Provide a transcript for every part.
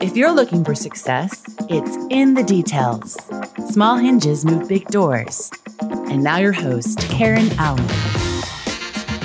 If you're looking for success, it's in the details. Small hinges move big doors. And now, your host, Karen Allen.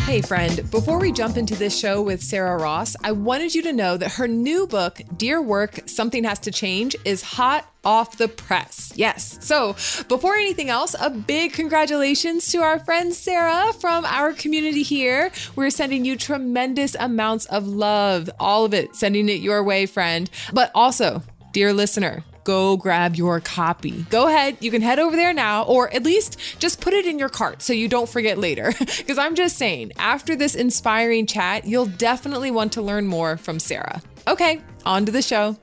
Hey, friend, before we jump into this show with Sarah Ross, I wanted you to know that her new book, Dear Work Something Has to Change, is hot off the press. Yes. So, before anything else, a big congratulations to our friend Sarah from our community here. We're sending you tremendous amounts of love, all of it, sending it your way, friend. But also, dear listener, go grab your copy. Go ahead, you can head over there now, or at least just put it in your cart so you don't forget later. Because I'm just saying, after this inspiring chat, you'll definitely want to learn more from Sarah. Okay, on to the show.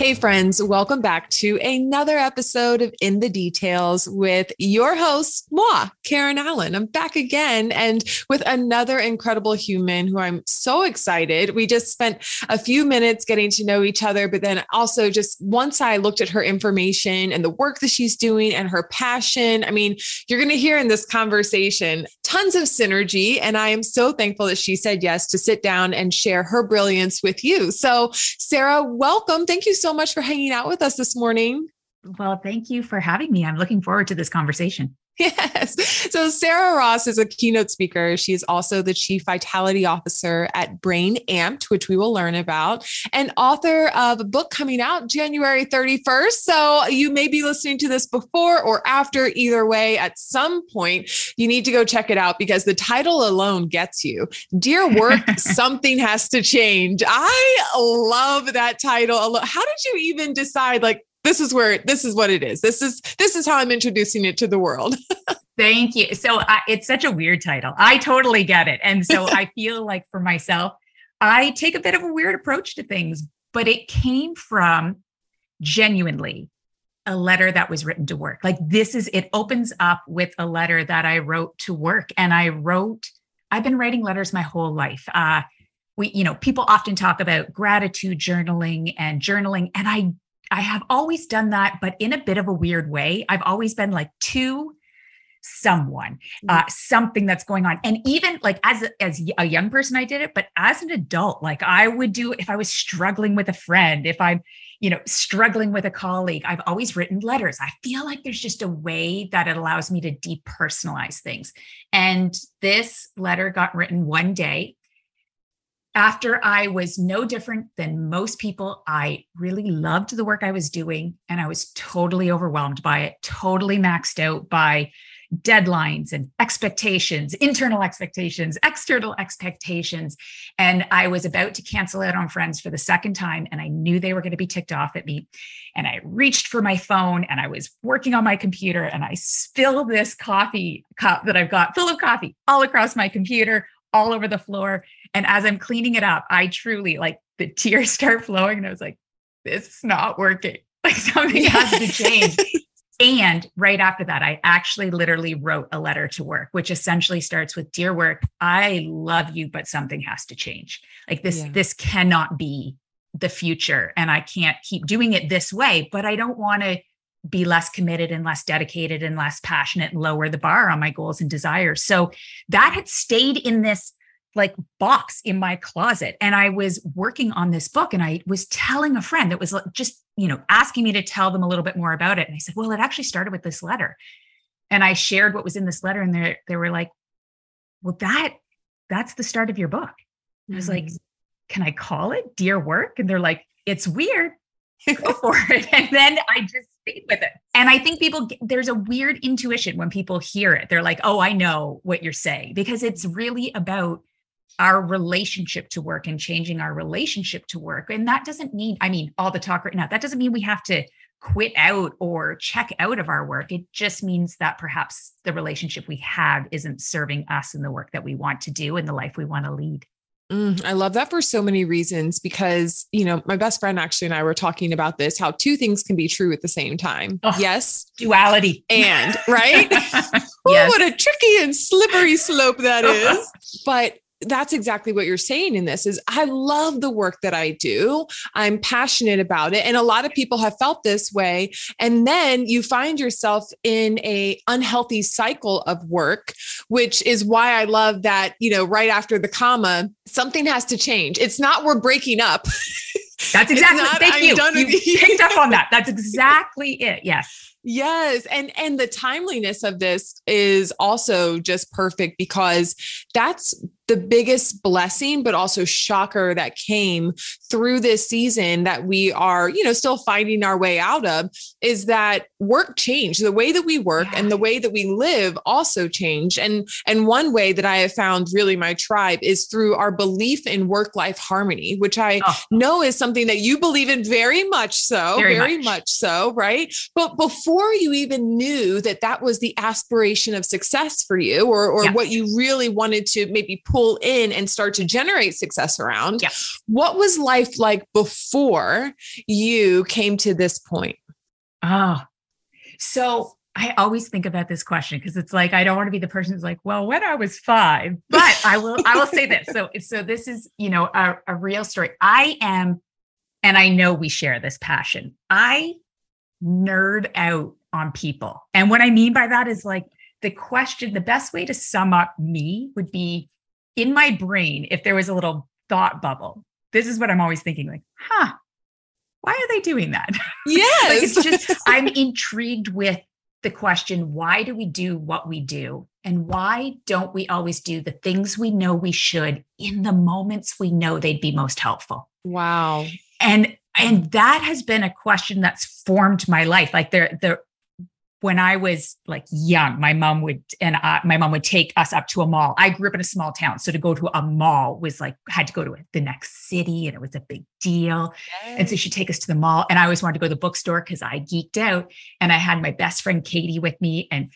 Hey, friends, welcome back to another episode of In the Details with your host, moi, Karen Allen. I'm back again and with another incredible human who I'm so excited. We just spent a few minutes getting to know each other, but then also just once I looked at her information and the work that she's doing and her passion, I mean, you're going to hear in this conversation tons of synergy. And I am so thankful that she said yes to sit down and share her brilliance with you. So, Sarah, welcome. Thank you so so much for hanging out with us this morning. Well, thank you for having me. I'm looking forward to this conversation. Yes. So Sarah Ross is a keynote speaker. She's also the chief vitality officer at Brain Amped, which we will learn about, and author of a book coming out January 31st. So you may be listening to this before or after, either way, at some point, you need to go check it out because the title alone gets you. Dear work, something has to change. I love that title. How did you even decide, like, this is where this is what it is. This is this is how I'm introducing it to the world. Thank you. So uh, it's such a weird title. I totally get it. And so I feel like for myself, I take a bit of a weird approach to things, but it came from genuinely a letter that was written to work. Like this is it opens up with a letter that I wrote to work and I wrote I've been writing letters my whole life. Uh we you know people often talk about gratitude journaling and journaling and I I have always done that, but in a bit of a weird way. I've always been like to someone, mm-hmm. uh, something that's going on. And even like as a, as a young person, I did it, but as an adult, like I would do if I was struggling with a friend, if I'm, you know, struggling with a colleague, I've always written letters. I feel like there's just a way that it allows me to depersonalize things. And this letter got written one day after I was no different than most people, I really loved the work I was doing and I was totally overwhelmed by it, totally maxed out by deadlines and expectations, internal expectations, external expectations. And I was about to cancel out on friends for the second time. And I knew they were going to be ticked off at me. And I reached for my phone and I was working on my computer and I spilled this coffee cup that I've got full of coffee all across my computer, all over the floor. And as I'm cleaning it up, I truly like the tears start flowing. And I was like, this is not working. Like something has to change. and right after that, I actually literally wrote a letter to work, which essentially starts with Dear work, I love you, but something has to change. Like this, yeah. this cannot be the future. And I can't keep doing it this way, but I don't want to be less committed and less dedicated and less passionate and lower the bar on my goals and desires. So that had stayed in this like box in my closet and i was working on this book and i was telling a friend that was just you know asking me to tell them a little bit more about it and i said well it actually started with this letter. And i shared what was in this letter and they they were like well that that's the start of your book. Mm-hmm. i was like mm-hmm. can i call it dear work? And they're like it's weird. Go for it. And then i just stayed with it. And i think people there's a weird intuition when people hear it. They're like oh i know what you're saying because it's really about our relationship to work and changing our relationship to work. And that doesn't mean, I mean, all the talk right now, that doesn't mean we have to quit out or check out of our work. It just means that perhaps the relationship we have isn't serving us in the work that we want to do and the life we want to lead. Mm, I love that for so many reasons because, you know, my best friend actually and I were talking about this how two things can be true at the same time. Oh, yes. Duality. And, right? yes. what a tricky and slippery slope that is. But that's exactly what you're saying in this is I love the work that I do. I'm passionate about it and a lot of people have felt this way and then you find yourself in a unhealthy cycle of work which is why I love that, you know, right after the comma something has to change. It's not we're breaking up. That's exactly. Not, thank I'm you. You picked up on that. That's exactly it. Yes. Yes, and and the timeliness of this is also just perfect because that's the biggest blessing but also shocker that came through this season that we are you know still finding our way out of is that work changed the way that we work yeah. and the way that we live also changed and and one way that i have found really my tribe is through our belief in work life harmony which i oh. know is something that you believe in very much so very, very much. much so right but before you even knew that that was the aspiration of success for you or or yeah. what you really wanted to maybe pull pull in and start to generate success around. Yeah. What was life like before you came to this point? Oh, so I always think about this question because it's like I don't want to be the person who's like, well, when I was five, but I will I will say this. So so this is you know a, a real story. I am, and I know we share this passion. I nerd out on people, and what I mean by that is like the question. The best way to sum up me would be in my brain, if there was a little thought bubble, this is what I'm always thinking like, huh, why are they doing that? Yes. like it's just, I'm intrigued with the question why do we do what we do? And why don't we always do the things we know we should in the moments we know they'd be most helpful? Wow. And and that has been a question that's formed my life. Like there, the when I was like young, my mom would and I, my mom would take us up to a mall. I grew up in a small town, so to go to a mall was like had to go to the next city, and it was a big deal. Yes. And so she'd take us to the mall, and I always wanted to go to the bookstore because I geeked out, and I had my best friend Katie with me, and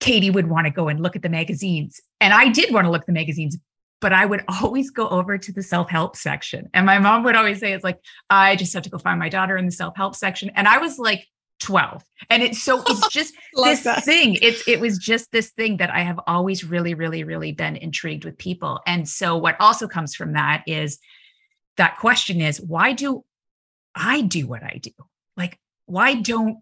Katie would want to go and look at the magazines, and I did want to look at the magazines, but I would always go over to the self help section, and my mom would always say, "It's like I just have to go find my daughter in the self help section," and I was like 12 and it's so it's just this that. thing it's it was just this thing that i have always really really really been intrigued with people. And so what also comes from that is that question is why do i do what i do? Like why don't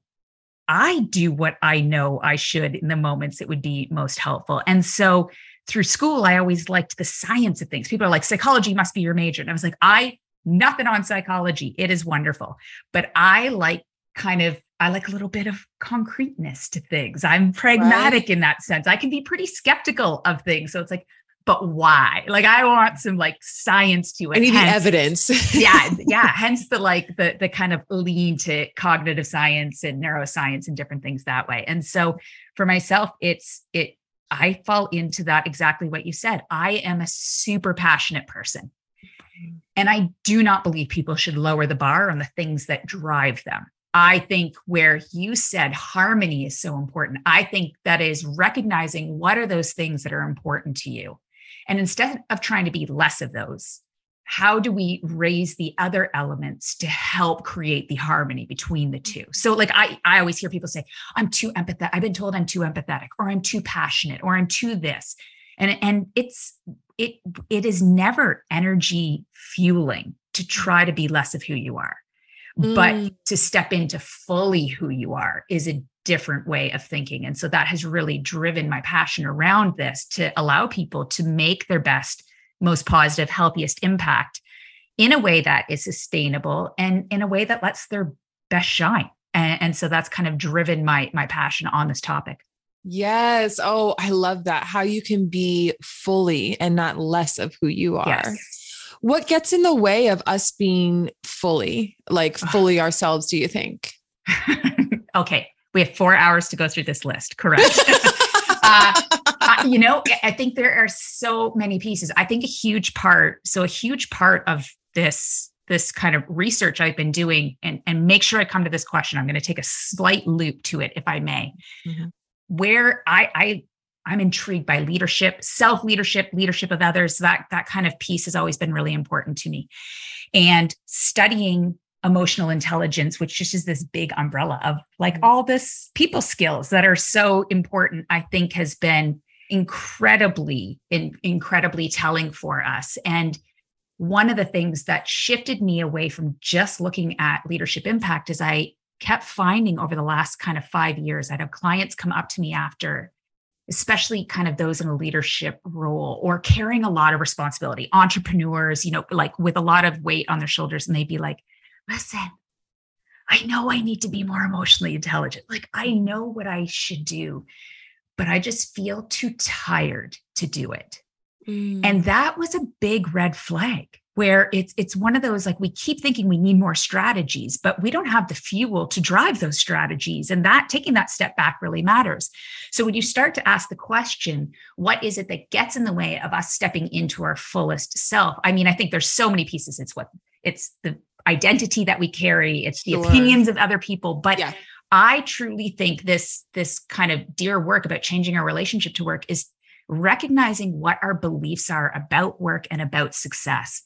i do what i know i should in the moments that would be most helpful? And so through school i always liked the science of things. People are like psychology must be your major. And i was like i nothing on psychology. It is wonderful. But i like kind of I like a little bit of concreteness to things. I'm pragmatic right. in that sense. I can be pretty skeptical of things. So it's like, but why? Like I want some like science to it. I need hence, the evidence. yeah, yeah. Hence the like the the kind of lean to cognitive science and neuroscience and different things that way. And so for myself, it's it. I fall into that exactly what you said. I am a super passionate person. And I do not believe people should lower the bar on the things that drive them. I think where you said harmony is so important, I think that is recognizing what are those things that are important to you. And instead of trying to be less of those, how do we raise the other elements to help create the harmony between the two? So like i i always hear people say i'm too empathetic i've been told i'm too empathetic or i'm too passionate or i'm too this. And and it's it it is never energy fueling to try to be less of who you are but mm. to step into fully who you are is a different way of thinking. And so that has really driven my passion around this to allow people to make their best, most positive, healthiest impact in a way that is sustainable and in a way that lets their best shine. And, and so that's kind of driven my my passion on this topic. Yes. Oh, I love that. How you can be fully and not less of who you are. Yes. What gets in the way of us being fully, like fully ourselves, do you think? okay. We have four hours to go through this list. Correct. uh, you know, I think there are so many pieces. I think a huge part, so a huge part of this this kind of research I've been doing and, and make sure I come to this question. I'm going to take a slight loop to it, if I may. Mm-hmm. Where I, I I'm intrigued by leadership, self leadership, leadership of others. That that kind of piece has always been really important to me. And studying emotional intelligence, which just is this big umbrella of like mm-hmm. all this people skills that are so important, I think has been incredibly in, incredibly telling for us and one of the things that shifted me away from just looking at leadership impact is i kept finding over the last kind of five years i'd have clients come up to me after especially kind of those in a leadership role or carrying a lot of responsibility entrepreneurs you know like with a lot of weight on their shoulders and they'd be like listen i know i need to be more emotionally intelligent like i know what i should do but I just feel too tired to do it. Mm. And that was a big red flag where it's it's one of those like we keep thinking we need more strategies but we don't have the fuel to drive those strategies. And that taking that step back really matters. So when you start to ask the question what is it that gets in the way of us stepping into our fullest self? I mean i think there's so many pieces. It's what it's the identity that we carry. It's the sure. opinions of other people. But yeah. I truly think this this kind of dear work about changing our relationship to work is recognizing what our beliefs are about work and about success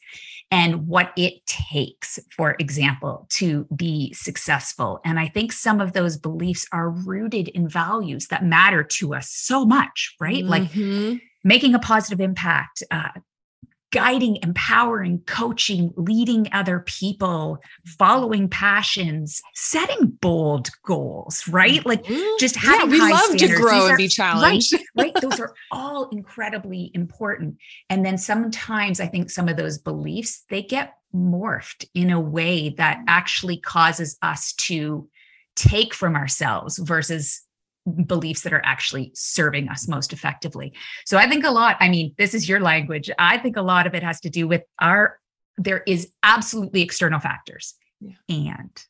and what it takes for example to be successful and i think some of those beliefs are rooted in values that matter to us so much right mm-hmm. like making a positive impact uh, guiding, empowering, coaching, leading other people, following passions, setting bold goals, right? Like mm-hmm. just having yeah, we love standards. to grow and be challenged. Right, right. Those are all incredibly important. And then sometimes I think some of those beliefs, they get morphed in a way that actually causes us to take from ourselves versus beliefs that are actually serving us most effectively. So I think a lot, I mean, this is your language. I think a lot of it has to do with our, there is absolutely external factors yeah. and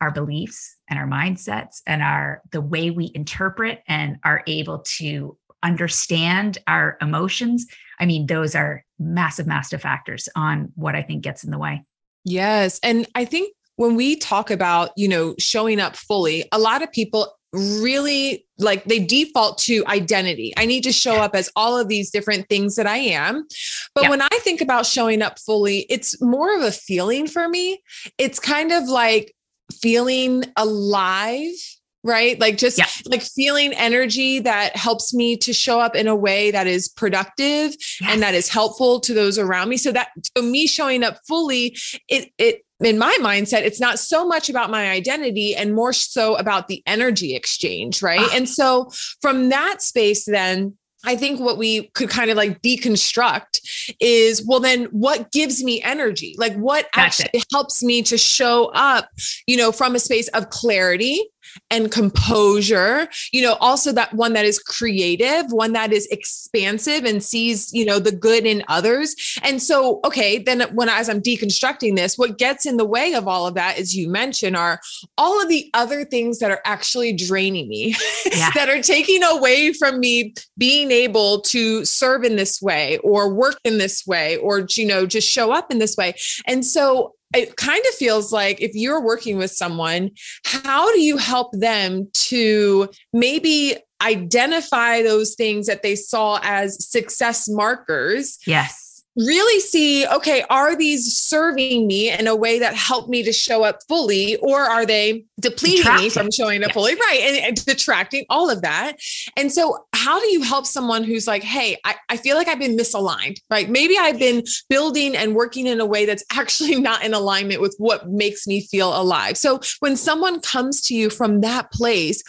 our beliefs and our mindsets and our, the way we interpret and are able to understand our emotions. I mean, those are massive, massive factors on what I think gets in the way. Yes. And I think when we talk about, you know, showing up fully, a lot of people really like they default to identity. I need to show up as all of these different things that I am. But yeah. when I think about showing up fully, it's more of a feeling for me. It's kind of like feeling alive right like just yeah. like feeling energy that helps me to show up in a way that is productive yes. and that is helpful to those around me so that so me showing up fully it it in my mindset, it's not so much about my identity and more so about the energy exchange. Right. Ah. And so from that space, then I think what we could kind of like deconstruct is well, then what gives me energy? Like what That's actually it. helps me to show up, you know, from a space of clarity and composure you know also that one that is creative one that is expansive and sees you know the good in others and so okay then when as i'm deconstructing this what gets in the way of all of that as you mentioned are all of the other things that are actually draining me yeah. that are taking away from me being able to serve in this way or work in this way or you know just show up in this way and so it kind of feels like if you're working with someone, how do you help them to maybe identify those things that they saw as success markers? Yes really see okay are these serving me in a way that help me to show up fully or are they depleting detracting. me from showing up yes. fully right and, and, detracting all of that. And so how do you help someone who's like hey I, I feel like i've been misaligned right? Maybe i've been building and working in a way that's actually not in alignment with what makes me feel alive. So when someone comes to you from that place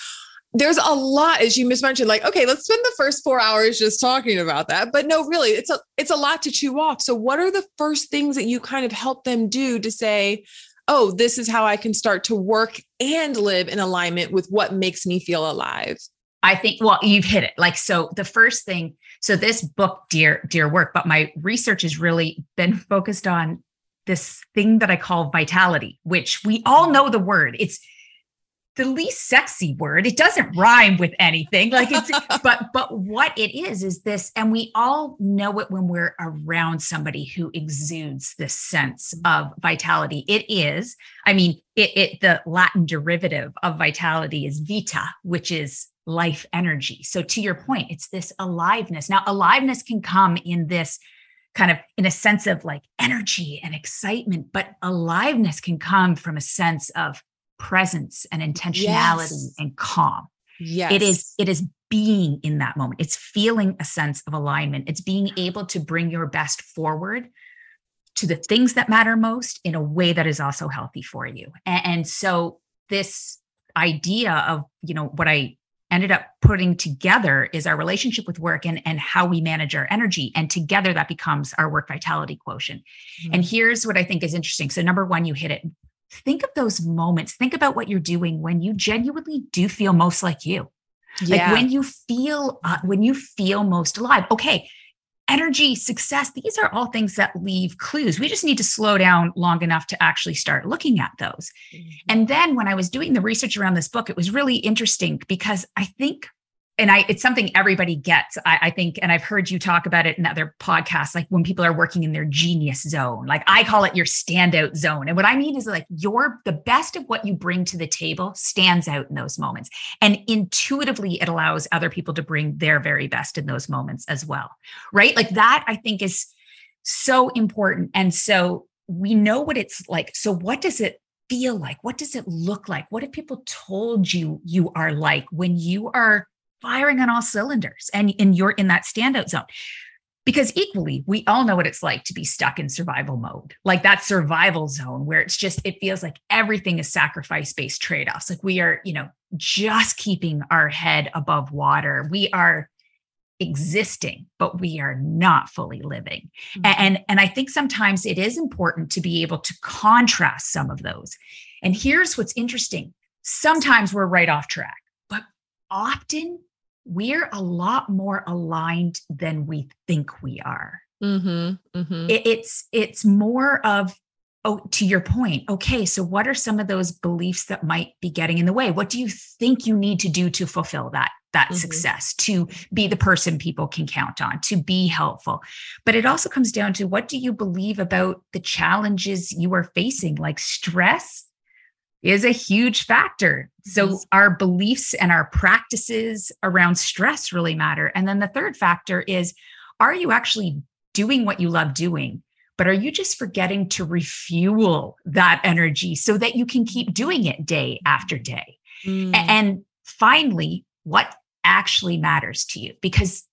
there's a lot as you mentioned like okay let's spend the first four hours just talking about that. But no really it's a it's a lot to chew off. So what are the first things that you kind of help them do to say oh this is how i can start to work and live in alignment with what makes me feel alive? I think well you've hit it. Like so the first thing so this book dear dear work but my research has really been focused on this thing that i call vitality which we all know the word. It's the least sexy word. It doesn't rhyme with anything. Like it's but but what it is is this and we all know it when we're around somebody who exudes this sense mm-hmm. of vitality. It is, I mean, it, it the Latin derivative of vitality is vita, which is life energy. So to your point, it's this aliveness. Now aliveness can come in this kind of in a sense of like energy and excitement, but aliveness can come from a sense of presence and intentionality yes. and calm. Yes. It is it is being in that moment. It's feeling a sense of alignment. It's being able to bring your best forward to the things that matter most in a way that is also healthy for you. And, and so this idea of, you know, what I ended up putting together is our relationship with work and, and how we manage our energy. And together that becomes our work vitality quotient. Mm-hmm. And here's what I think is interesting. So, number one, you hit it. Think of those moments. Think about what you're doing when you genuinely do feel most like you. Yeah. Like when you feel uh, when you feel most alive. Okay, energy, success, these are all things that leave clues. We just need to slow down long enough to actually start looking at those. Mm-hmm. And then when I was doing the research around this book, it was really interesting because I think and I it's something everybody gets. I, I, think, and I've heard you talk about it in other podcasts, like when people are working in their genius zone. Like I call it your standout zone. And what I mean is like your the best of what you bring to the table stands out in those moments. And intuitively it allows other people to bring their very best in those moments as well. Right. Like that I think is so important. And so we know what it's like. So what does it feel like? What does it look like? What have people told you you are like when you are firing on all cylinders and, and you're in that standout zone. Because equally we all know what it's like to be stuck in survival mode. Like that survival zone where it's just it feels like everything is sacrifice based trade-offs. Like we are you know just keeping our head above water. We are existing but we are not fully living. Mm-hmm. and and i think sometimes it is important to be able to contrast some of those. And here's what's interesting. Sometimes we're right off track but often we're a lot more aligned than we think we are. Mm-hmm, mm-hmm. It, it's it's more of oh to your point okay so what are some of those beliefs that might be getting in the way what do you think you need to do to fulfill that that mm-hmm. success to be the person people can count on to be helpful but it also comes down to what do you believe about the challenges you are facing like stress is a huge factor. So, our beliefs and our practices around stress really matter. And then the third factor is are you actually doing what you love doing? But are you just forgetting to refuel that energy so that you can keep doing it day after day? Mm. And finally, what actually matters to you? Because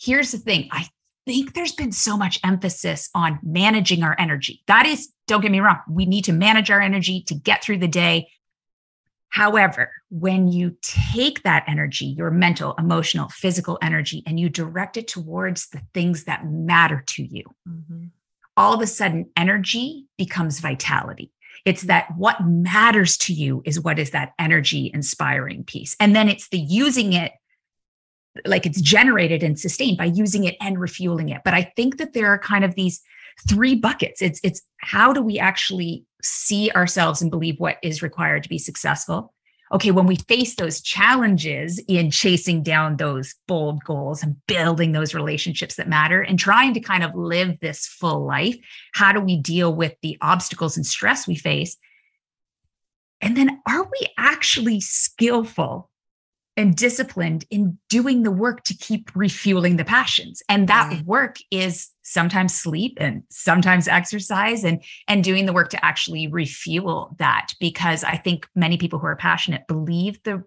here's the thing I think there's been so much emphasis on managing our energy. That is, don't get me wrong, we need to manage our energy to get through the day. However, when you take that energy, your mental, emotional, physical energy, and you direct it towards the things that matter to you, mm-hmm. all of a sudden energy becomes vitality. It's that what matters to you is what is that energy inspiring piece. And then it's the using it like it's generated and sustained by using it and refueling it. But I think that there are kind of these three buckets. It's it's how do we actually see ourselves and believe what is required to be successful? Okay, when we face those challenges in chasing down those bold goals and building those relationships that matter and trying to kind of live this full life, how do we deal with the obstacles and stress we face? And then are we actually skillful and disciplined in doing the work to keep refueling the passions and that yeah. work is sometimes sleep and sometimes exercise and and doing the work to actually refuel that because i think many people who are passionate believe the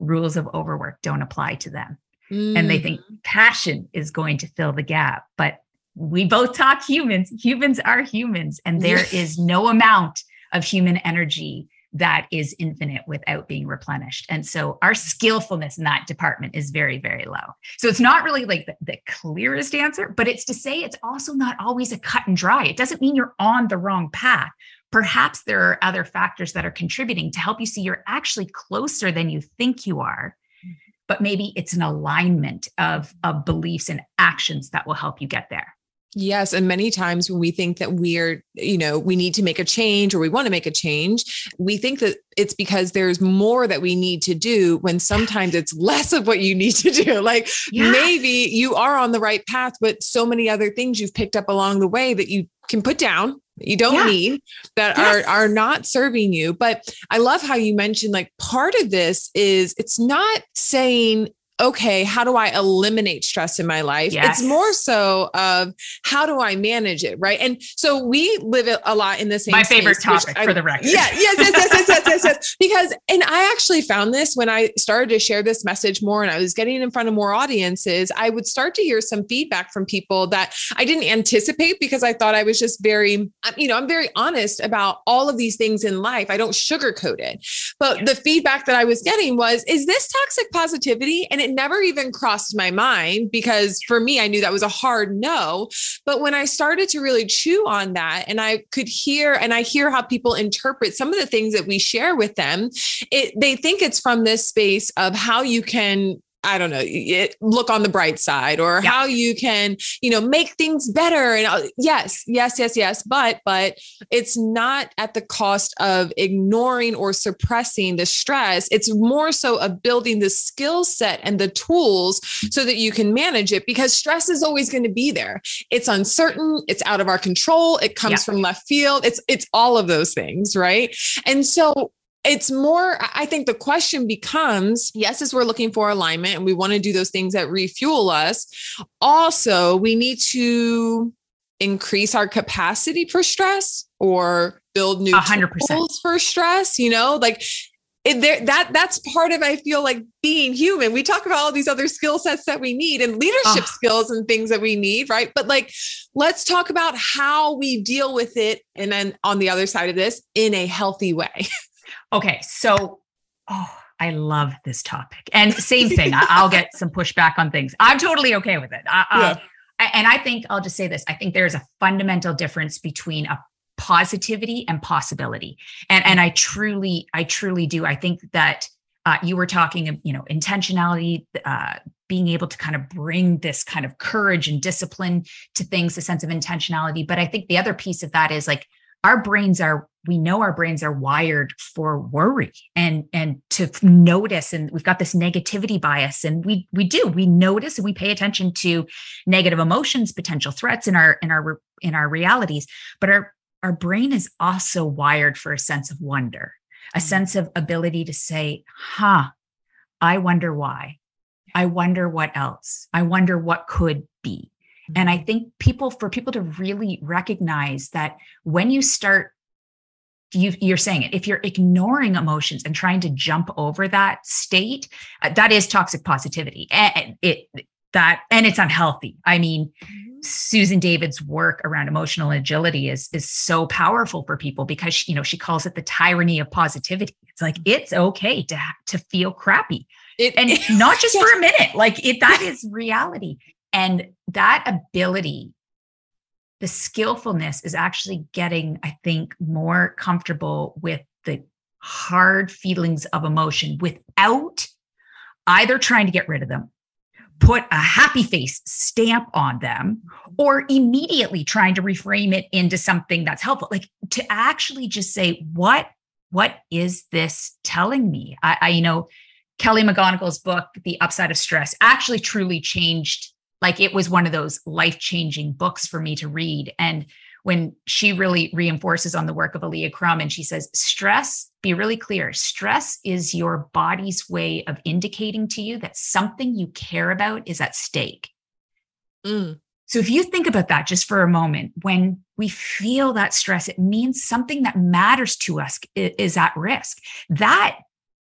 rules of overwork don't apply to them mm. and they think mm. passion is going to fill the gap but we both talk humans humans are humans and there is no amount of human energy that is infinite without being replenished. And so our skillfulness in that department is very, very low. So it's not really like the, the, clearest answer, but it's to say it's also not always a cut and dry. It doesn't mean you're on the wrong path. Perhaps there are other factors that are contributing to help you see you're actually closer than you think you are. Mm-hmm. But maybe it's an alignment of, of beliefs and actions that will help you get there. Yes. And many times when we think that we're, you know, we need to make a change or we want to make a change, we think that it's because there's more that we need to do when sometimes it's less of what you need to do. Like yeah. maybe you are on the right path, but so many other things you've picked up along the way that you can put down you don't yeah. need that yes. are are not serving you but i love how you mentioned like part of this is it's not saying okay, how do I eliminate stress in my life? Yes. It's more so of how do I manage it, right? And so we live a lot in the same. My favorite space, topic I, for the record. Yeah, yes, yes, yes, yes, yes, yes, yes. Because, and I actually found this when I started to share this message more, and I was getting in front of more audiences. I would start to hear some feedback from people that I didn't anticipate because I thought I was just very, you know, I'm very honest about all of these things in life. I don't sugarcoat it. But yeah. the feedback that I was getting was, is this toxic positivity? And it never even crossed my mind because for me, I knew that was a hard no. But when I started to really chew on that and I could hear and I hear how people interpret some of the things that we share with them, it they think it's from this space of how you can I don't know, it, look on the bright side or yeah. how you can, you know, make things better. And uh, yes, yes, yes, yes. But, but it's not at the cost of ignoring or suppressing the stress. It's more so of building the skill set and the tools so that you can manage it because stress is always going to be there. It's uncertain. It's out of our control. It comes yeah. from left field. It's, it's all of those things. Right. And so it's more i think the question becomes yes as we're looking for alignment and we want to do those things that refuel us also we need to increase our capacity for stress or build new 100%. tools for stress you know like it, there, that that's part of I feel like being human. We talk about all these other skill sets that we need and leadership oh. skills and things that we need, right? But like, let's talk about how we deal with it, and then on the other side of this, in a healthy way. Okay, so oh, I love this topic. And same thing, I'll get some pushback on things. I'm totally okay with it. Uh, yeah. and I think I'll just say this I think there's a fundamental difference between a positivity and possibility. And, and I truly, I truly do. I think that uh, you were talking, you know, intentionality, uh, being able to kind of bring this kind of courage and discipline to things, a sense of intentionality. But I think the other piece of that is like our brains are we know our brains are wired for worry and and to notice and we've got this negativity bias and we we do we notice and we pay attention to negative emotions potential threats in our in our in our realities. But our our brain is also wired for a sense of wonder a mm-hmm. sense of ability to say huh i wonder why. I wonder what else. I wonder what could be and I think people, for people to really recognize that when you start, you, you're saying it, if you're ignoring emotions and trying to jump over that state, uh, that is toxic positivity. And it, that, and it's unhealthy. I mean, mm-hmm. Susan David's work around emotional agility is is so powerful for people because she, you know she calls it the tyranny of positivity. It's like mm-hmm. it's okay to to feel crappy, it, and not just for a minute. Like it, that is reality. And that ability, the skillfulness is actually getting, I think, more comfortable with the hard feelings of emotion without either trying to get rid of them, put a happy face stamp on them, or immediately trying to reframe it into something that's helpful. Like to actually just say, what, what is this telling me? I, I you know, Kelly McGonigal's book, The Upside of Stress, actually truly changed like it was one of those life changing books for me to read. And when she really reinforces on the work of Alia Crum and she says, stress, be really clear, stress is your body's way of indicating to you that something you care about is at stake. Mm. So if you think about that just for a moment, when we feel that stress, it means something that matters to us is at risk. That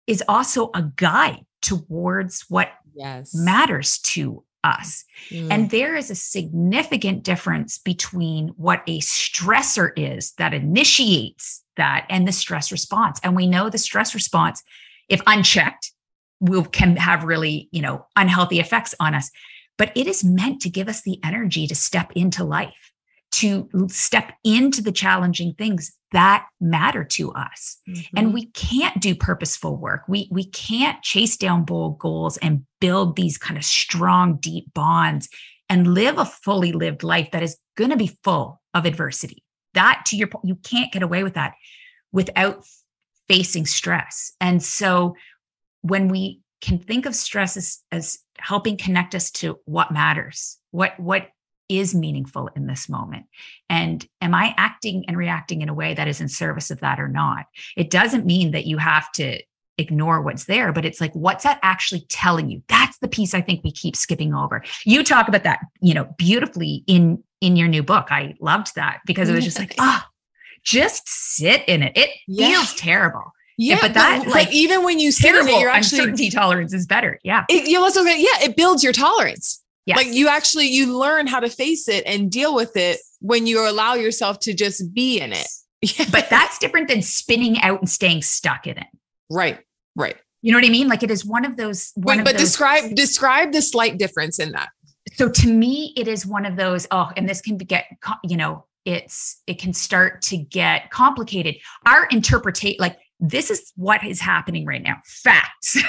is also a guide towards what yes. matters to us. Mm. And there is a significant difference between what a stressor is that initiates that and the stress response. And we know the stress response, if unchecked, will can have really, you know, unhealthy effects on us. But it is meant to give us the energy to step into life to step into the challenging things that matter to us. Mm-hmm. And we can't do purposeful work. We we can't chase down bold goals and build these kind of strong deep bonds and live a fully lived life that is going to be full of adversity. That to your point you can't get away with that without facing stress. And so when we can think of stress as, as helping connect us to what matters, what what is meaningful in this moment? And am I acting and reacting in a way that is in service of that or not? It doesn't mean that you have to ignore what's there, but it's like, what's that actually telling you? That's the piece I think we keep skipping over. You talk about that, you know, beautifully in in your new book. I loved that because it was just like, ah, oh, just sit in it. It yeah. feels terrible. Yeah, but that but, like but even when you sit in it, you're actually uncertainty tolerance is better. Yeah, it, you also yeah, it builds your tolerance. Yes. like you actually you learn how to face it and deal with it when you allow yourself to just be in it. but that's different than spinning out and staying stuck in it. Right. Right. You know what I mean? Like it is one of those. One Wait, of but those, describe describe the slight difference in that. So to me, it is one of those. Oh, and this can be get you know it's it can start to get complicated. Our interpretation, like this is what is happening right now. Facts.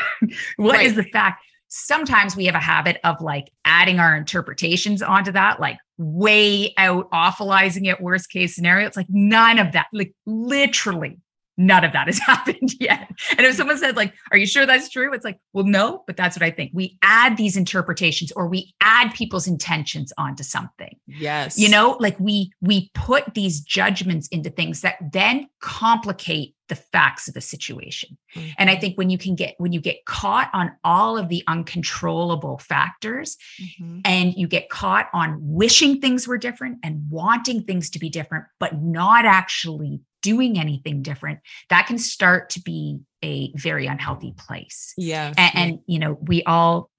What right. is the fact? Sometimes we have a habit of like adding our interpretations onto that, like way out awfulizing it, worst case scenario. It's like none of that, like literally none of that has happened yet. And if someone said, like, are you sure that's true? It's like, well, no, but that's what I think. We add these interpretations or we add people's intentions onto something. Yes. You know, like we we put these judgments into things that then complicate the facts of the situation. Mm-hmm. And I mm-hmm. think when you can get when you get caught on all of the uncontrollable factors mm-hmm. and you get caught on wishing things were different and wanting things to be different but not actually doing anything different, that can start to be a very unhealthy place. Yeah. And, and you know, we all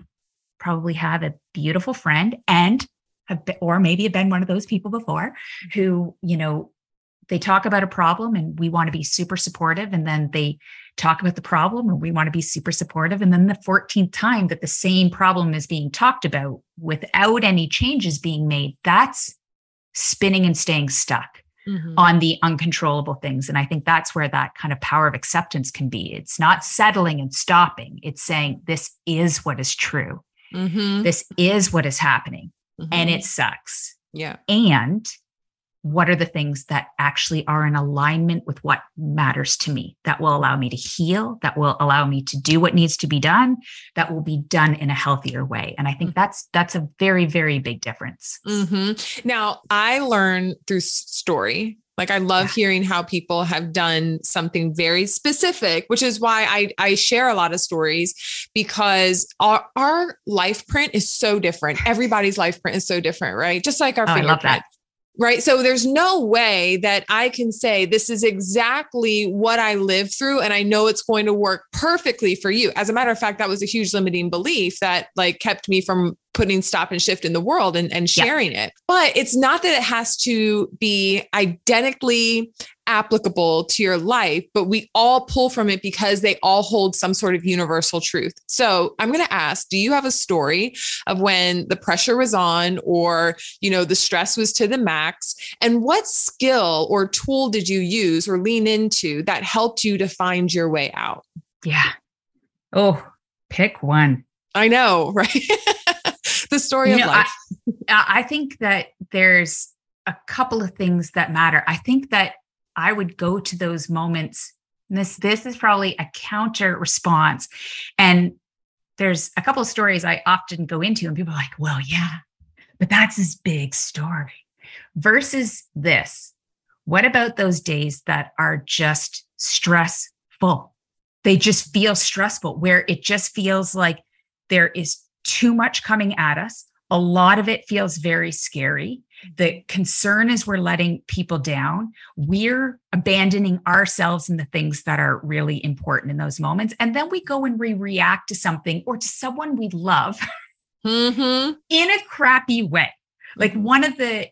probably have a beautiful friend and have been, or maybe have been one of those people before who, you know, they talk about a problem and we want to be super supportive and then they talk about the problem and we want to be super supportive and then the 14th time that the same problem is being talked about without any changes being made that's spinning and staying stuck mm-hmm. on the uncontrollable things. And I think that's where that kind of power of acceptance can be. It's not settling and stopping, it's saying, this is what is true. Mm-hmm. This is what is happening. Mm-hmm. And it sucks. Yeah. And what are the things that actually are in alignment with what matters to me that will allow me to heal that will allow me to do what needs to be done that will be done in a healthier way and i think mm-hmm. that's that's a very very big difference mm-hmm. now i learn through story like I love yeah. hearing how people have done something very specific, which is why I, I share a lot of stories because our, our life print is so different. Everybody's life print is so different, right? Just like our oh, fingerprint right? So there's no way that I can say this is exactly what I lived through and I know it's going to work perfectly for you. As a matter of fact, that was a huge limiting belief that like kept me from putting stop and shift in the world and, and sharing yeah. it. But it's not that it has to be identically applicable to your life, but we all pull from it because they all hold some sort of universal truth. So I'm going to ask, do you have a story of when the pressure was on or, you know, the stress was to the max? And what skill or tool did you use or lean into that helped you to find your way out? Yeah. Oh, pick one. I know, right? the story you of know, life. I, I think that there's a couple of things that matter. I think that I would go to those moments. this this is probably a counter response. And there's a couple of stories I often go into, and people are like, well, yeah, but that's his big story. Versus this. What about those days that are just stressful? They just feel stressful, where it just feels like there is too much coming at us. A lot of it feels very scary. The concern is we're letting people down. We're abandoning ourselves and the things that are really important in those moments. And then we go and we react to something or to someone we love mm-hmm. in a crappy way. Like one of the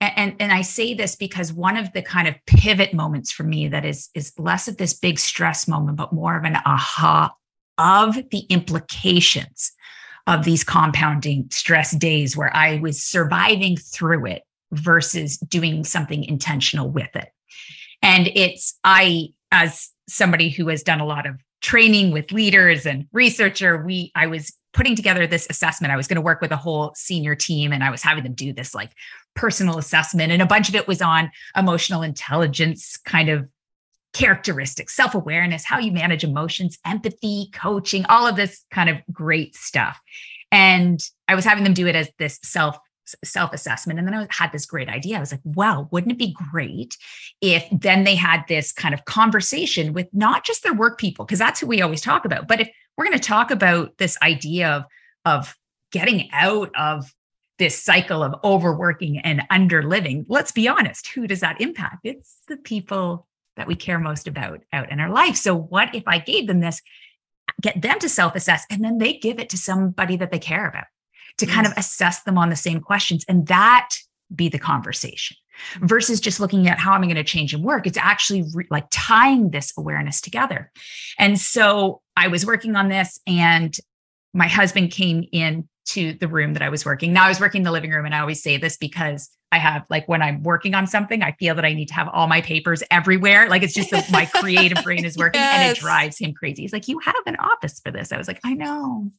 and and I say this because one of the kind of pivot moments for me that is is less of this big stress moment, but more of an aha of the implications of these compounding stress days where I was surviving through it versus doing something intentional with it. And it's, I, as somebody who has done a lot of training with leaders and researcher, we, I was putting together this assessment. I was going to work with a whole senior team and I was having them do this like personal assessment. And a bunch of it was on emotional intelligence kind of characteristics, self awareness, how you manage emotions, empathy, coaching, all of this kind of great stuff. And I was having them do it as this self self assessment. And then I had this great idea. I was like, wow, wouldn't it be great if then they had this kind of conversation with not just their work people, because that's who we always talk about, but if we're going to talk about this idea of, of getting out of this cycle of overworking and underliving, let's be honest, who does that impact? It's the people that we care most about out in our life. So, what if I gave them this, get them to self assess, and then they give it to somebody that they care about to yes. kind of assess them on the same questions? And that be the conversation mm-hmm. versus just looking at how am I going to change and work. It's actually re- like tying this awareness together. And so, I was working on this, and my husband came in to the room that I was working. Now I was working in the living room, and I always say this because I have like when I'm working on something, I feel that I need to have all my papers everywhere. Like it's just the, my creative brain is working, yes. and it drives him crazy. He's like, "You have an office for this." I was like, "I know."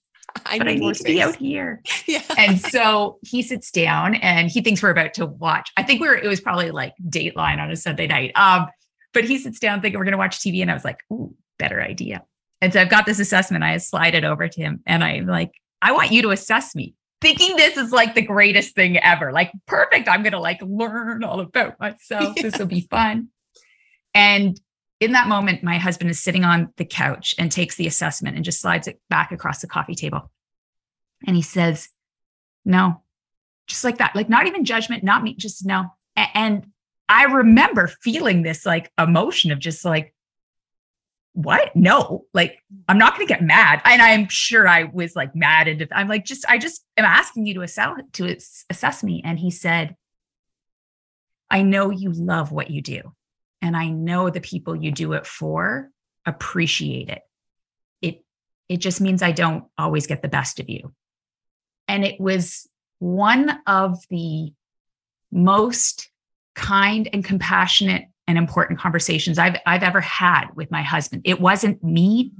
I but I need to be out here. Yeah. And so he sits down and he thinks we're about to watch. I think we are it was probably like Dateline on a Sunday night. Um, but he sits down thinking we're gonna watch TV. And I was like, ooh, better idea. And so I've got this assessment. I slide it over to him and I'm like, I want you to assess me. Thinking this is like the greatest thing ever. Like, perfect. I'm going to like learn all about myself. Yeah. This will be fun. And in that moment, my husband is sitting on the couch and takes the assessment and just slides it back across the coffee table. And he says, No, just like that, like not even judgment, not me, just no. And I remember feeling this like emotion of just like, what? No, like I'm not going to get mad. And I'm sure I was like mad. And I'm like, just, I just am asking you to assess, to assess me. And he said, I know you love what you do. And I know the people you do it for appreciate it. It, it just means I don't always get the best of you. And it was one of the most kind and compassionate and important conversations I've I've ever had with my husband. It wasn't me.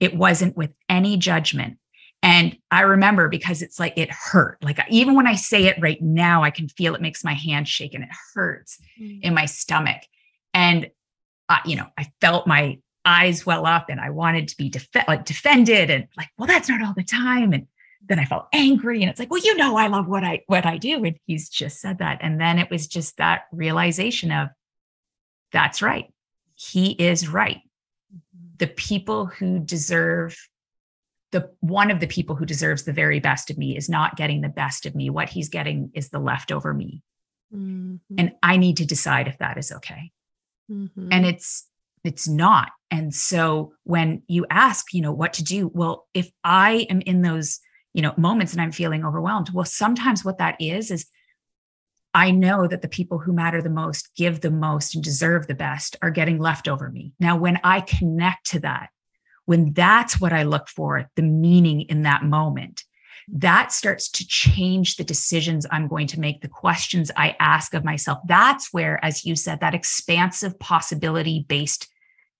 It wasn't with any judgment. And I remember because it's like it hurt. Like even when I say it right now, I can feel it makes my hand shake and it hurts mm. in my stomach. And uh, you know, I felt my eyes well up and I wanted to be def- like defended and like, well, that's not all the time. And then I felt angry and it's like, well, you know, I love what I what I do. And he's just said that. And then it was just that realization of that's right. He is right. The people who deserve the one of the people who deserves the very best of me is not getting the best of me. What he's getting is the leftover me. Mm-hmm. And I need to decide if that is okay. Mm-hmm. And it's it's not. And so when you ask, you know, what to do, well, if I am in those, you know, moments and I'm feeling overwhelmed, well, sometimes what that is is I know that the people who matter the most, give the most, and deserve the best are getting left over me. Now, when I connect to that, when that's what I look for, the meaning in that moment, that starts to change the decisions I'm going to make, the questions I ask of myself. That's where, as you said, that expansive possibility based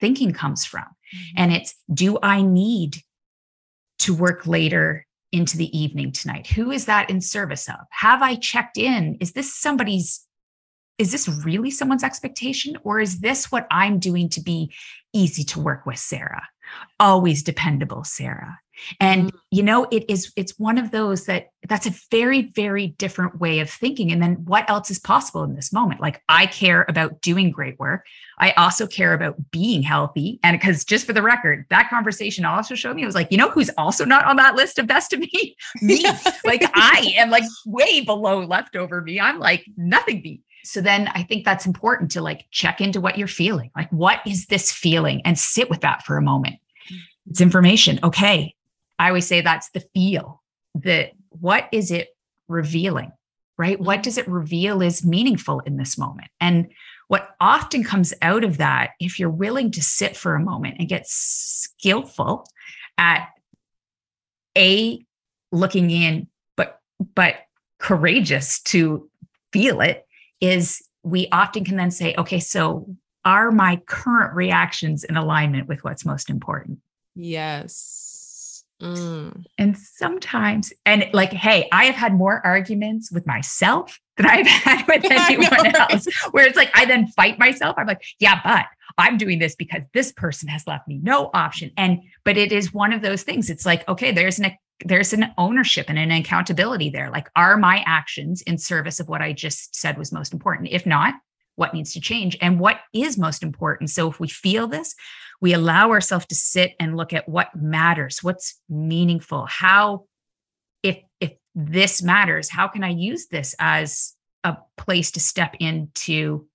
thinking comes from. Mm-hmm. And it's do I need to work later into the evening tonight? Who is that in service of? Have I checked in? Is this somebody's, is this really someone's expectation? Or is this what I'm doing to be easy to work with, Sarah? Always dependable, Sarah. And mm-hmm. you know, it is it's one of those that that's a very, very different way of thinking. And then what else is possible in this moment? Like I care about doing great work. I also care about being healthy. And because just for the record, that conversation also showed me, it was like, you know, who's also not on that list of best of me? me. like I am like way below leftover me. I'm like nothing me. So then I think that's important to like check into what you're feeling. Like, what is this feeling? And sit with that for a moment. It's information. Okay. I always say that's the feel. That what is it revealing? Right? What mm-hmm. does it reveal is meaningful in this moment? And what often comes out of that, if you're willing to sit for a moment and get skillful at a looking in, but but courageous to feel it, is we often can then say, okay, so are my current reactions in alignment with what's most important? Yes. Mm. And sometimes, and like, hey, I have had more arguments with myself than I've had with yeah, anyone else, where it's like I then fight myself. I'm like, yeah, but I'm doing this because this person has left me no option. And, but it is one of those things. It's like, okay, there's an there's an ownership and an accountability there. Like, are my actions in service of what I just said was most important? If not, what needs to change and what is most important. So if we feel this, we allow ourselves to sit and look at what matters, what's meaningful, how if if this matters, how can I use this as a place to step into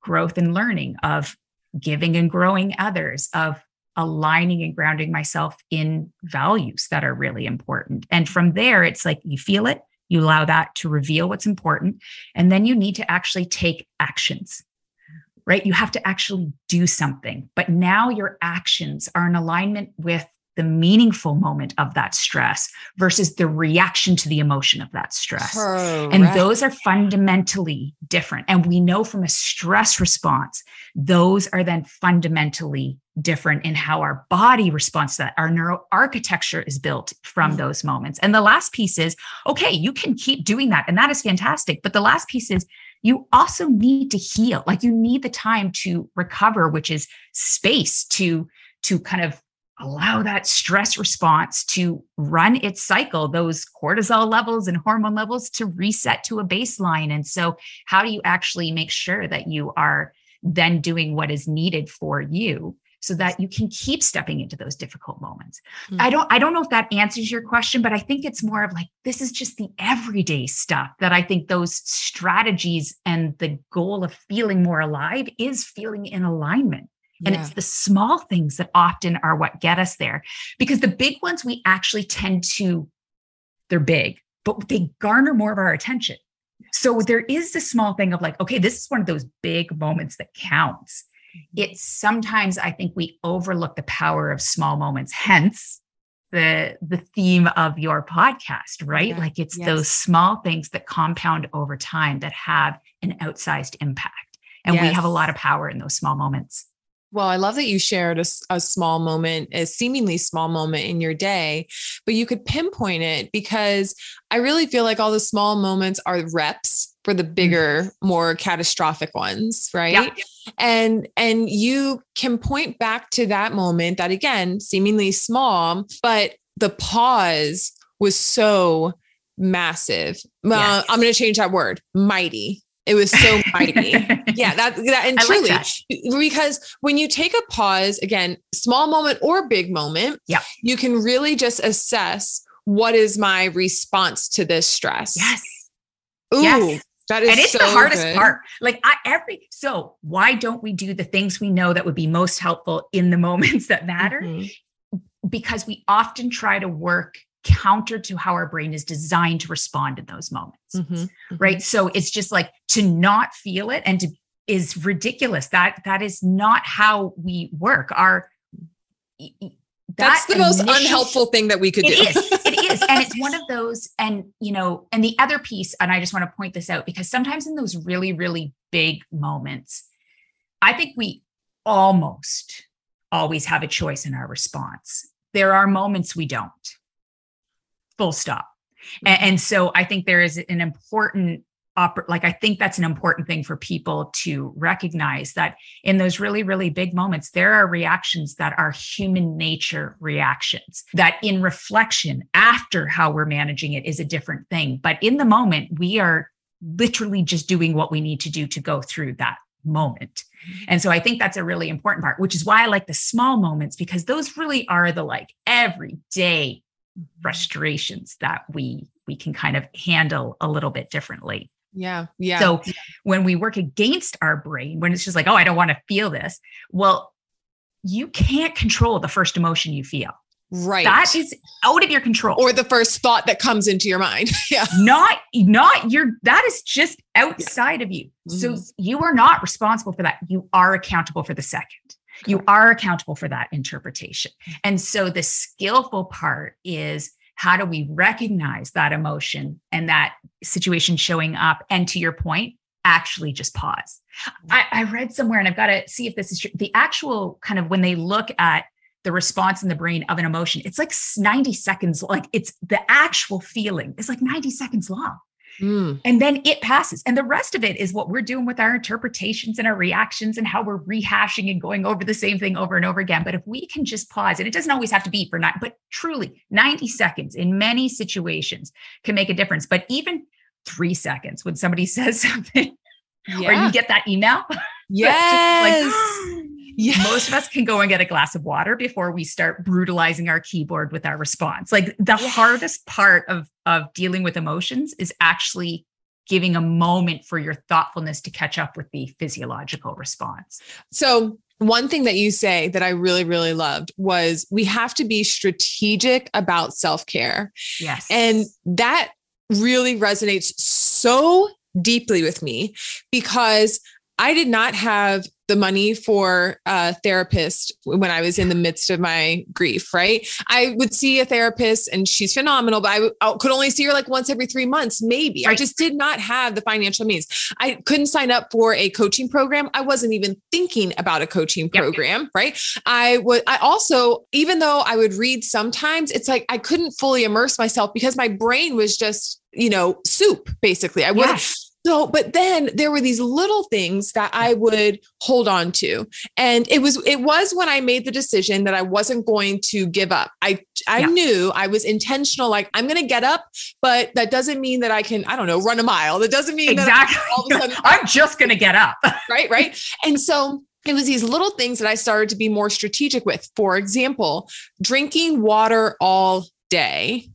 growth and learning of giving and growing others, of aligning and grounding myself in values that are really important. And from there, it's like you feel it, you allow that to reveal what's important, and then you need to actually take actions. Right? You have to actually do something. But now your actions are in alignment with the meaningful moment of that stress versus the reaction to the emotion of that stress. Correct. And those are fundamentally different. And we know from a stress response, those are then fundamentally different in how our body responds to that. Our neuro architecture is built from mm-hmm. those moments. And the last piece is okay, you can keep doing that. And that is fantastic. But the last piece is you also need to heal. Like you need the time to recover, which is space to to kind of allow that stress response to run its cycle, those cortisol levels and hormone levels to reset to a baseline. And so, how do you actually make sure that you are then doing what is needed for you? So that you can keep stepping into those difficult moments. Mm-hmm. I don't I don't know if that answers your question but I think it's more of like this is just the everyday stuff that I think those strategies and the goal of feeling more alive is feeling in alignment. And yeah. it's the small things that often are what get us there because the big ones we actually tend to, they're big, but they garner more of our attention. So there is this small thing of like, okay, this is one of those big moments that counts. It's sometimes I think we overlook the power of small moments, hence the the theme of your podcast, right? Yeah. Like it's yes. those small things that compound over time that have an outsized impact. And yes. we have a lot of power in those small moments. Well, I love that you shared a, a, small moment, a seemingly small moment in your day, but you could pinpoint it because I really feel like all the small moments are reps for the mm-hmm. bigger, more catastrophic ones, right? Yeah. And and you can point back to that moment that again, seemingly small, but the pause was so massive. Well, yes. I'm going to change that word, mighty it was so mighty. yeah, that, that and truly like that. because when you take a pause, again, small moment or big moment, yeah, you can really just assess what is my response to this stress. Yes. Ooh, yes. That is and it's so the hardest good. part. Like I every so why don't we do the things we know that would be most helpful in the moments that matter? Mm-hmm. Because we often try to work counter to how our brain is designed to respond in those moments. Mm-hmm, mm-hmm. Right. So it's just like to not feel it and to is ridiculous. That that is not how we work. Our that's the most unhelpful thing that we could it do. Is. It is. And it's one of those, and you know, and the other piece, and I just want to point this out because sometimes in those really, really big moments, I think we almost always have a choice in our response. There are moments we don't full stop. Mm-hmm. And, and, so I think there is an important like I think that's an important thing for people to recognize that in those really really big moments there are reactions that are human nature reactions that in reflection after how we're managing it is a different thing but in the moment we are literally just doing what we need to do to go through that moment. Mm-hmm. And so I think that's a really important part, which is why I like the small moments because those really are the like everyday. Frustrations that we we can kind of handle a little bit differently. Yeah. Yeah. So when we work against our brain, when it's just like, oh, I don't want to feel this, well, you can't control the first emotion you feel. Right. That is out of your control. Or the first thought that comes into your mind. yeah. Not, not your, that is just outside yeah. of you. Mm-hmm. So you are not responsible for that. You are accountable for the second. You are accountable for that interpretation. Mm-hmm. And so the skillful part is how do we recognize that emotion and that situation showing up? And to your point, actually just pause. Mm-hmm. I, I read somewhere, and I've got to see if this is true. The actual kind of when they look at the response in the brain of an emotion, it's like 90 seconds, like it's the actual feeling is like 90 seconds long. Mm. And then it passes. And the rest of it is what we're doing with our interpretations and our reactions and how we're rehashing and going over the same thing over and over again. But if we can just pause, and it doesn't always have to be for nine, but truly 90 seconds in many situations can make a difference. But even three seconds when somebody says something yeah. or you get that email. Yes. like, yes. Most of us can go and get a glass of water before we start brutalizing our keyboard with our response. Like the yeah. hardest part of of dealing with emotions is actually giving a moment for your thoughtfulness to catch up with the physiological response. So, one thing that you say that I really, really loved was we have to be strategic about self care. Yes. And that really resonates so deeply with me because I did not have the money for a therapist when I was in the midst of my grief, right? I would see a therapist and she's phenomenal, but I, I could only see her like once every three months, maybe. Right. I just did not have the financial means. I couldn't sign up for a coaching program. I wasn't even thinking about a coaching program, yep. right? I would, I also, even though I would read sometimes, it's like I couldn't fully immerse myself because my brain was just you know, soup basically. I would yes. So, but then there were these little things that I would hold on to. And it was it was when I made the decision that I wasn't going to give up. I I yeah. knew I was intentional like I'm going to get up, but that doesn't mean that I can I don't know, run a mile. That doesn't mean exactly. all of a sudden I'm just going to get up. right, right? And so it was these little things that I started to be more strategic with. For example, drinking water all day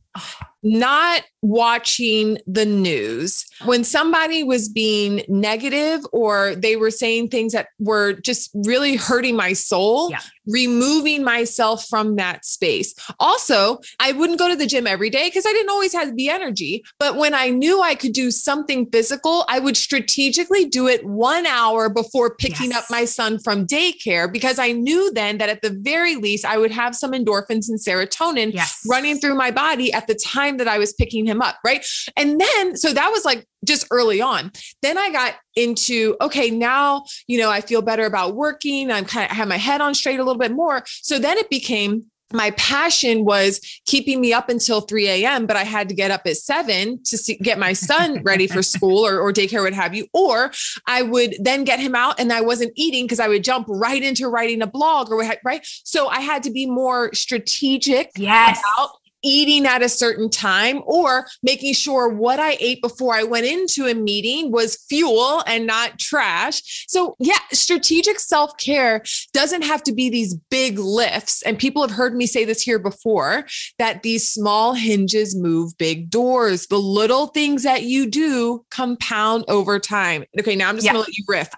not watching the news when somebody was being negative or they were saying things that were just really hurting my soul yeah. Removing myself from that space also i wouldn't go to the gym every day because i didn't always have the energy but when i knew i could do something physical i would strategically do it one hour before picking yes. up my son from daycare because i knew then that at the very least i would have some endorphins and serotonin yes. running through my body at the time that i was picking him up right and then so that was like just early on. Then I got into, okay, now, you know, I feel better about working. I'm kind of I have my head on straight a little bit more. So then it became my passion was keeping me up until 3 a.m., but I had to get up at seven to see, get my son ready for school or, or daycare, what have you. Or I would then get him out and I wasn't eating because I would jump right into writing a blog or right. So I had to be more strategic yes. about eating at a certain time or making sure what I ate before I went into a meeting was fuel and not trash. So, yeah, strategic self care doesn't have to be these big lifts. And people have heard me say this here before that these small hinges move big doors. The little things that you do compound over time. Okay, now I'm just yeah. gonna let you riff.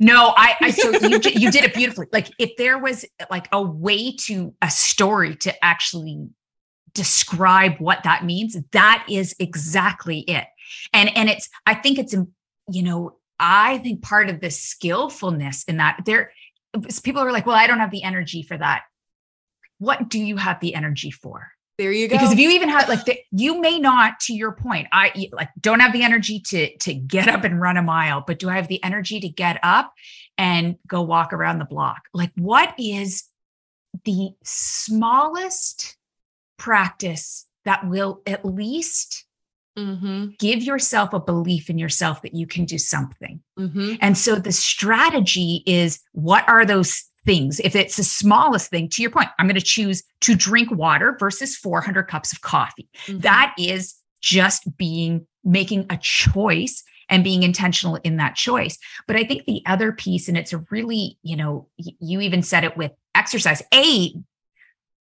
No, I, I so you, you did it beautifully. Like, if there was like a way to a story to actually describe what that means that is exactly it. And and it's i think it's you know i think part of the skillfulness in that there people are like well i don't have the energy for that. What do you have the energy for? There you go. because if you even have like the, you may not to your point i like don't have the energy to to get up and run a mile but do i have the energy to get up and go walk around the block? Like what is the smallest practice that will at least mm-hmm. give yourself a belief in yourself that you can do something. Mm-hmm. And so the strategy is what are those things? If it's the smallest thing, to your point, I'm going to choose to drink water versus 400 cups of coffee. Mm-hmm. That is just being making a choice and being intentional in that choice. But I think the other piece, and it's a really, you know, you even said it with exercise. A,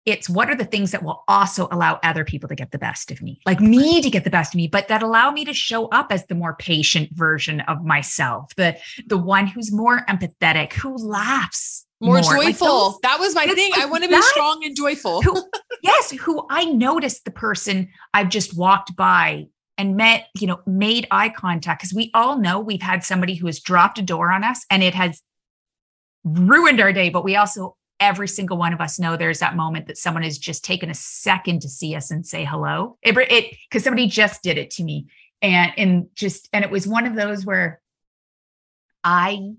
it's what are the things that will also allow other people to get the best of me? Like me to get the best of me but that allow me to show up as the more patient version of myself the the one who's more empathetic who laughs more, more. joyful. like those, that was my thing. Like i want to be strong and joyful. who, yes who i noticed the person i've just walked by and met you know made eye contact because we all know we've had somebody who has dropped a door on us and it has ruined our day but we also every single one of us know there's that moment that someone has just taken a second to see us and say hello. It because somebody just did it to me, and and just and it was one of those where I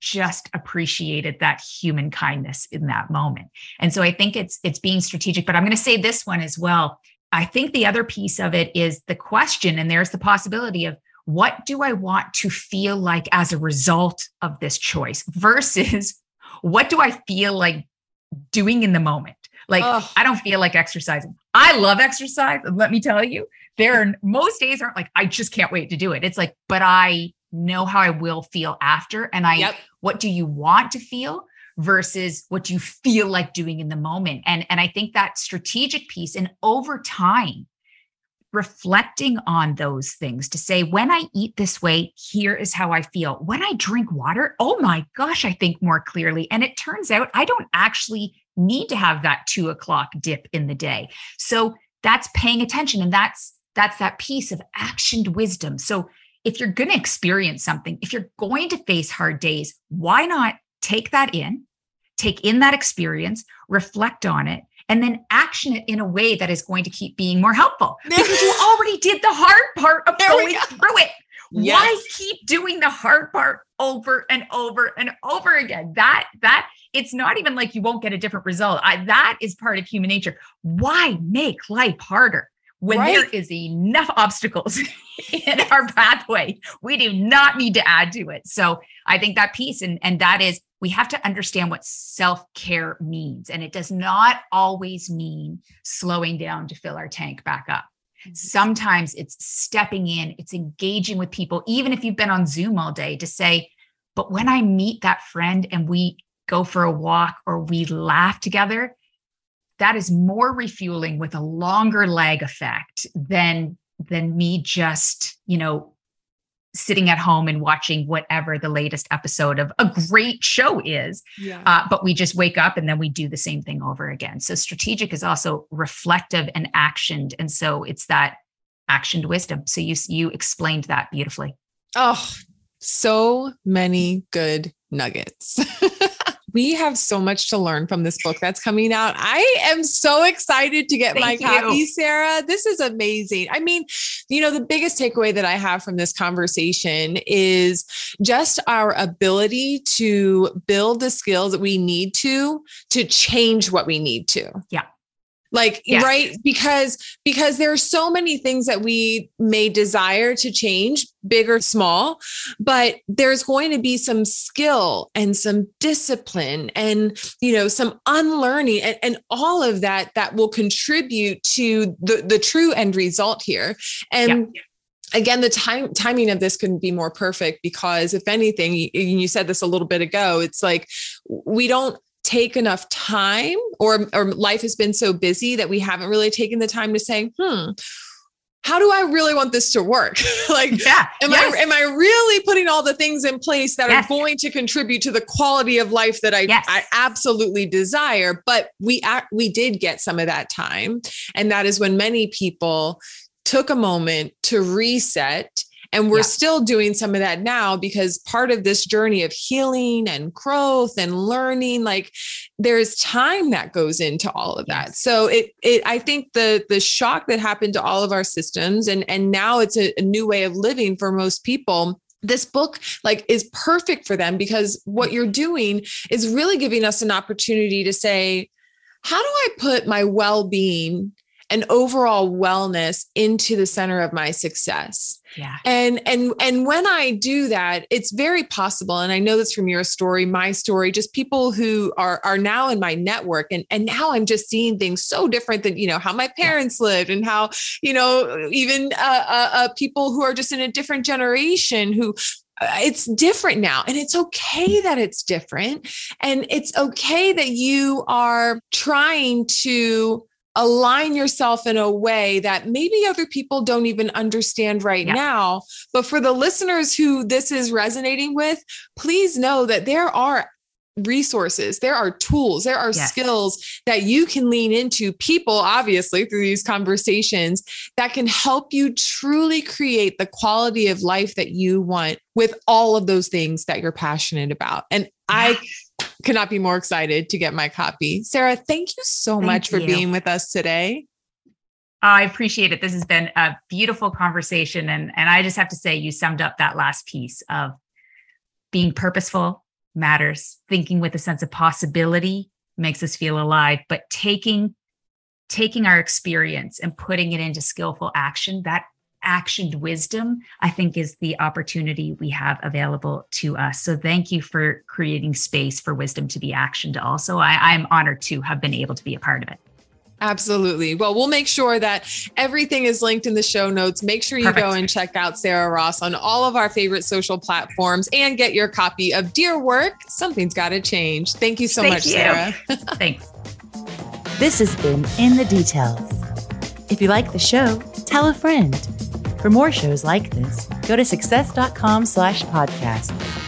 just appreciated that human kindness in that moment. And so I think it's it's being strategic. But I'm going to say this one as well. I think the other piece of it is the question, and there's the possibility of what do I want to feel like as a result of this choice versus what do I feel like doing in the moment? Like, Ugh. I don't feel like exercising. I love exercise. Let me tell you, there are most days aren't like, I just can't wait to do it. It's like, but I know how I will feel after. And I, yep. what do you want to feel? versus what do you feel like doing in the moment and and i think that strategic piece and over time reflecting on those things to say, when I eat this way, here is how I feel. When I drink water, oh my gosh, I think more clearly. And it turns out I don't actually need to have that two o'clock dip in the day. So that's paying attention. And that's that's that piece of actioned wisdom. So if you're going to experience something, if you're going to face hard days, why not take that in, take in that experience, reflect on it, and then action it in a way that is going to keep being more helpful because you already did the hard part of there going through it. Yes. Why keep doing the hard part over and over and over again? That that it's not even like you won't get a different result. I, that is part of human nature. Why make life harder? When right. there is enough obstacles in our pathway we do not need to add to it so i think that piece and and that is we have to understand what self-care means and it does not always mean slowing down to fill our tank back up mm-hmm. sometimes it's stepping in it's engaging with people even if you've been on zoom all day to say but when i meet that friend and we go for a walk or we laugh together that is more refueling with a longer lag effect than than me just you know sitting at home and watching whatever the latest episode of a great show is. Yeah. uh, but we just wake up and then we do the same thing over again. So strategic is also reflective and actioned. And so it's that actioned wisdom. So you you explained that beautifully. Oh so many good nuggets we have so much to learn from this book that's coming out. I am so excited to get Thank my you. copy, Sarah. This is amazing. I mean, you know, the biggest takeaway that I have from this conversation is just our ability to build the skills that we need to to change what we need to. Yeah like yes. right because because there are so many things that we may desire to change big or small but there's going to be some skill and some discipline and you know some unlearning and, and all of that that will contribute to the the true end result here and yeah again the time timing of this couldn't be more perfect because if anything you, you, said this a little bit ago it's like we don't take enough time or or life has been so busy that we haven't really taken the time to say hmm how do I really want this to work? like, yeah, am yes. I am I really putting all the things in place that yes. are going to contribute to the quality of life that I, yes. I absolutely desire? But we we did get some of that time, and that is when many people took a moment to reset and we're yeah. still doing some of that now because part of this journey of healing and growth and learning, like there's time that goes into all of that. Yes. So it it I think the the shock that happened to all of our systems and and now it's a, a new way of living for most people this book like is perfect for them because what you're doing is really giving us an opportunity to say how do i put my well-being and overall wellness into the center of my success yeah. And and and when I do that, it's very possible and I know this from your story, my story, just people who are are now in my network and and now I'm just seeing things so different than, you know, how my parents yeah. lived and how, you know, even uh, uh, uh, people who are just in a different generation who uh, it's different now and it's okay that it's different and it's okay that you are trying to align yourself in a way that maybe other people don't even understand right yeah. now. But for the listeners who this is resonating with, please know that there are resources, there are tools, there are yes. skills that you can lean into, people, obviously, through these conversations that can help you truly create the quality of life that you want with all of those things that you're passionate about. And I cannot be more excited to get my copy. Sarah, thank you so thank much you. for being with us today. Oh, I appreciate it. This has been a beautiful conversation. And, and I just have to say, you summed up that last piece of being purposeful matters, thinking with a sense of possibility makes us feel alive, but taking taking our experience and putting it into skillful action, that actioned wisdom, I think is the opportunity we have available to us. So thank you for creating space for wisdom to be actioned also. I, I'm honored to have been able to be a part of it. Absolutely. Well, we'll make sure that everything is linked in the show notes. Make sure you Perfect. go and check out Sarah Ross on all of our favorite social platforms and get your copy of Dear Work Something's Gotta Change. Thank you so Thank much, you. Sarah. Thanks. This has been In the Details. If you like the show, tell a friend. For more shows like this, go to success.com slash podcast.